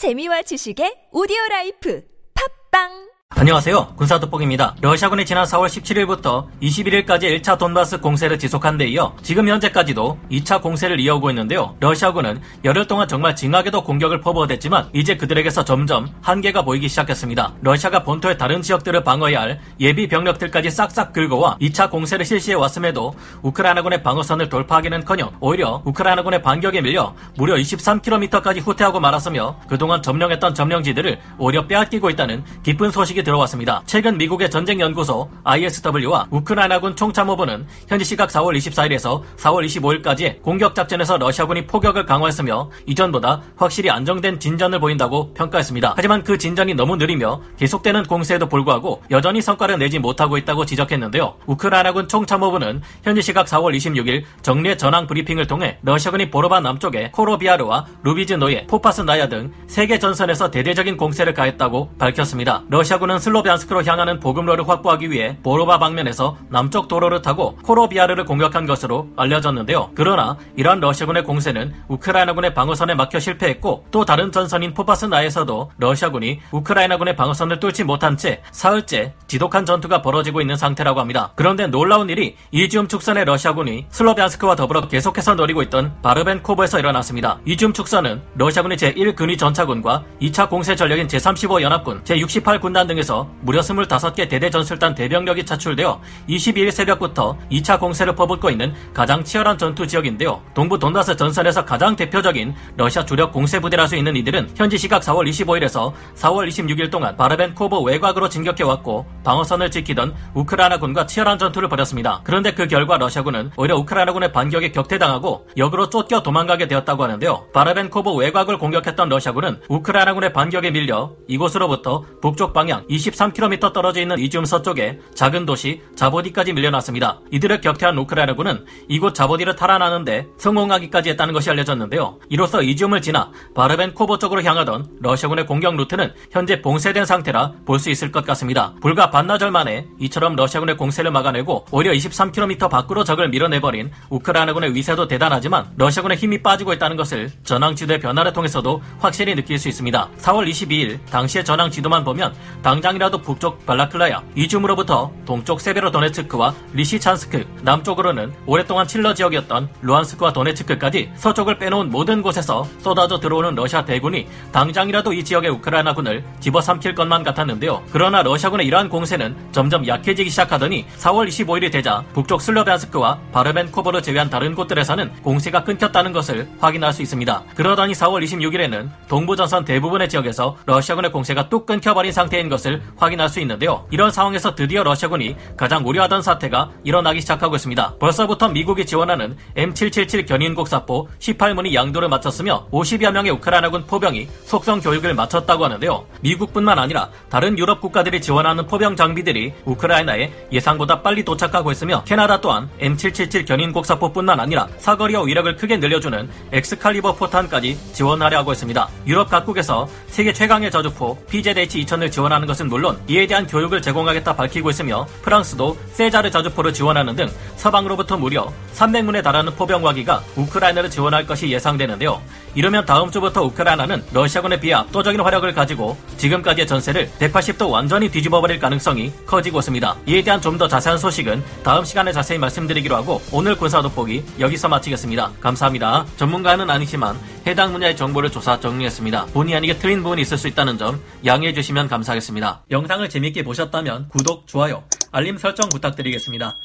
재미와 지식의 오디오 life. 팟빵 안녕하세요. 군사도폭입니다. 러시아군이 지난 4월 17일부터 21일까지 1차 돈바스 공세를 지속한 데 이어 지금 현재까지도 2차 공세를 이어오고 있는데요. 러시아군은 열흘 동안 정말 징하게도 공격을 퍼부어댔지만 이제 그들에게서 점점 한계가 보이기 시작했습니다. 러시아가 본토의 다른 지역들을 방어해야 할 예비 병력들까지 싹싹 긁어와 2차 공세를 실시해 왔음에도 우크라이나군의 방어선을 돌파하기는커녕 오히려 우크라이나군의 반격에 밀려 무려 23km까지 후퇴하고 말았으며 그동안 점령했던 점령지들을 오히려 빼앗기고 있다는 기쁜 소식이 소식이 들어왔습니다. 최근 미국의 전쟁연구소 ISW와 우크라이나군 총참모부는 현지 시각 4월 24일에서 4월 25일까지 공격작전에서 러시아군이 포격을 강화했으며 이전보다 확실히 안정된 진전을 보인다고 평가했습니다. 하지만 그 진전이 너무 느리며 계속되는 공세에도 불구하고 여전히 성과를 내지 못하고 있다고 지적했는데요. 우크라이나군 총참모부는 현지 시각 4월 26일 정례 전황 브리핑을 통해 러시아군이 보로바 남쪽의 코로비아르와 루비즈노예, 포파스나야 등 세계 전선에서 대대적인 공세를 가했다고 밝혔습니다. 러시아군 러시아군은 슬로비안스크로 향하는 보급로를 확보하기 위해 보로바 방면에서 남쪽 도로를 타고 코로비아르를 공격한 것으로 알려졌는데요. 그러나 이러한 러시아군의 공세는 우크라이나군의 방어선에 막혀 실패했고 또 다른 전선인 포파스나에서도 러시아군이 우크라이나군의 방어선을 뚫지 못한 채 사흘째 지독한 전투가 벌어지고 있는 상태라고 합니다. 그런데 놀라운 일이 이지움 축선의 러시아군이 슬로비안스크와 더불어 계속해서 노리고 있던 바르벤코브에서 일어났습니다. 이지움 축선은 러시아군의 제1근위 전차군과 2차 공세 전력인 제35연합군, 제68군단 등의 등에서 무려 25개 대대 전술단 대병력이 차출되어 22일 새벽부터 2차 공세를 퍼붓고 있는 가장 치열한 전투 지역인데요. 동부 돈바스 전선에서 가장 대표적인 러시아 주력 공세 부대라 수 있는 이들은 현지 시각 4월 25일에서 4월 26일 동안 바르벤코브 외곽으로 진격해왔고 방어선을 지키던 우크라이나군과 치열한 전투를 벌였습니다. 그런데 그 결과 러시아군은 오히려 우크라이나군의 반격에 격퇴당하고 역으로 쫓겨 도망가게 되었다고 하는데요. 바르벤코브 외곽을 공격했던 러시아군은 우크라이나군의 반격에 밀려 이곳으로부터 북쪽 방향 23km 떨어져 있는 이지움 서쪽에 작은 도시 자보디까지 밀려났습니다. 이들을 격퇴한 우크라이나군은 이곳 자보디를 탈환하는데 성공하기까지 했다는 것이 알려졌는데요. 이로써 이지움을 지나 바르벤코보 쪽으로 향하던 러시아군의 공격 루트는 현재 봉쇄된 상태라 볼 수 있을 것 같습니다. 불과 반나절 만에 이처럼 러시아군의 공세를 막아내고 오히려 23km 밖으로 적을 밀어내버린 우크라이나군의 위세도 대단하지만 러시아군의 힘이 빠지고 있다는 것을 전황 지도의 변화를 통해서도 확실히 느낄 수 있습니다. 4월 22일 당시의 전황 지도만 보면 당 당장이라도 북쪽 발라클라야, 이줌으로부터 동쪽 세베로도네츠크와 리시찬스크, 남쪽으로는 오랫동안 친러 지역이었던 루안스크와 도네츠크까지 서쪽을 빼놓은 모든 곳에서 쏟아져 들어오는 러시아 대군이 당장이라도 이 지역의 우크라이나군을 집어삼킬 것만 같았는데요. 그러나 러시아군의 이러한 공세는 점점 약해지기 시작하더니 4월 25일이 되자 북쪽 슬로비안스크와 바르벤코버를 제외한 다른 곳들에서는 공세가 끊겼다는 것을 확인할 수 있습니다. 그러더니 4월 26일에는 동부전선 대부분의 지역에서 러시아군의 공세가 뚝 끊겨버린 상태인 것을 것을 확인할 수 있는데요. 이런 상황에서 드디어 러시아군이 가장 우려하던 사태가 일어나기 시작하고 있습니다. 벌써부터 미국이 지원하는 M777 견인곡사포 18문이 양도를 마쳤으며 50여 명의 우크라이나군 포병이 속성 교육을 마쳤다고 하는데요. 미국뿐만 아니라 다른 유럽 국가들이 지원하는 포병 장비들이 우크라이나에 예상보다 빨리 도착하고 있으며 캐나다 또한 M777 견인곡사포뿐만 아니라 사거리와 위력을 크게 늘려주는 엑스칼리버 포탄까지 지원하려 하고 있습니다. 유럽 각국에서 세계 최강의 자주포 PZH-2000을 지원하는 것은 물론 이에 대한 교육을 제공하겠다 밝히고 있으며 프랑스도 세자르 자주포를 지원하는 등 서방으로부터 무려 300문에 달하는 포병화기가 우크라이나를 지원할 것이 예상되는데요. 이러면 다음 주부터 우크라이나는 러시아군에 비해 압도적인 화력을 가지고 지금까지의 전세를 180도 완전히 뒤집어버릴 가능성이 커지고 있습니다. 이에 대한 좀 더 자세한 소식은 다음 시간에 자세히 말씀드리기로 하고 오늘 군사 돋보기 여기서 마치겠습니다. 감사합니다. 전문가는 아니지만 해당 분야의 정보를 조사 정리했습니다. 본의 아니게 틀린 부분이 있을 수 있다는 점 양해해 주시면 감사하겠습니다. 영상을 재밌게 보셨다면 구독, 좋아요, 알림 설정 부탁드리겠습니다.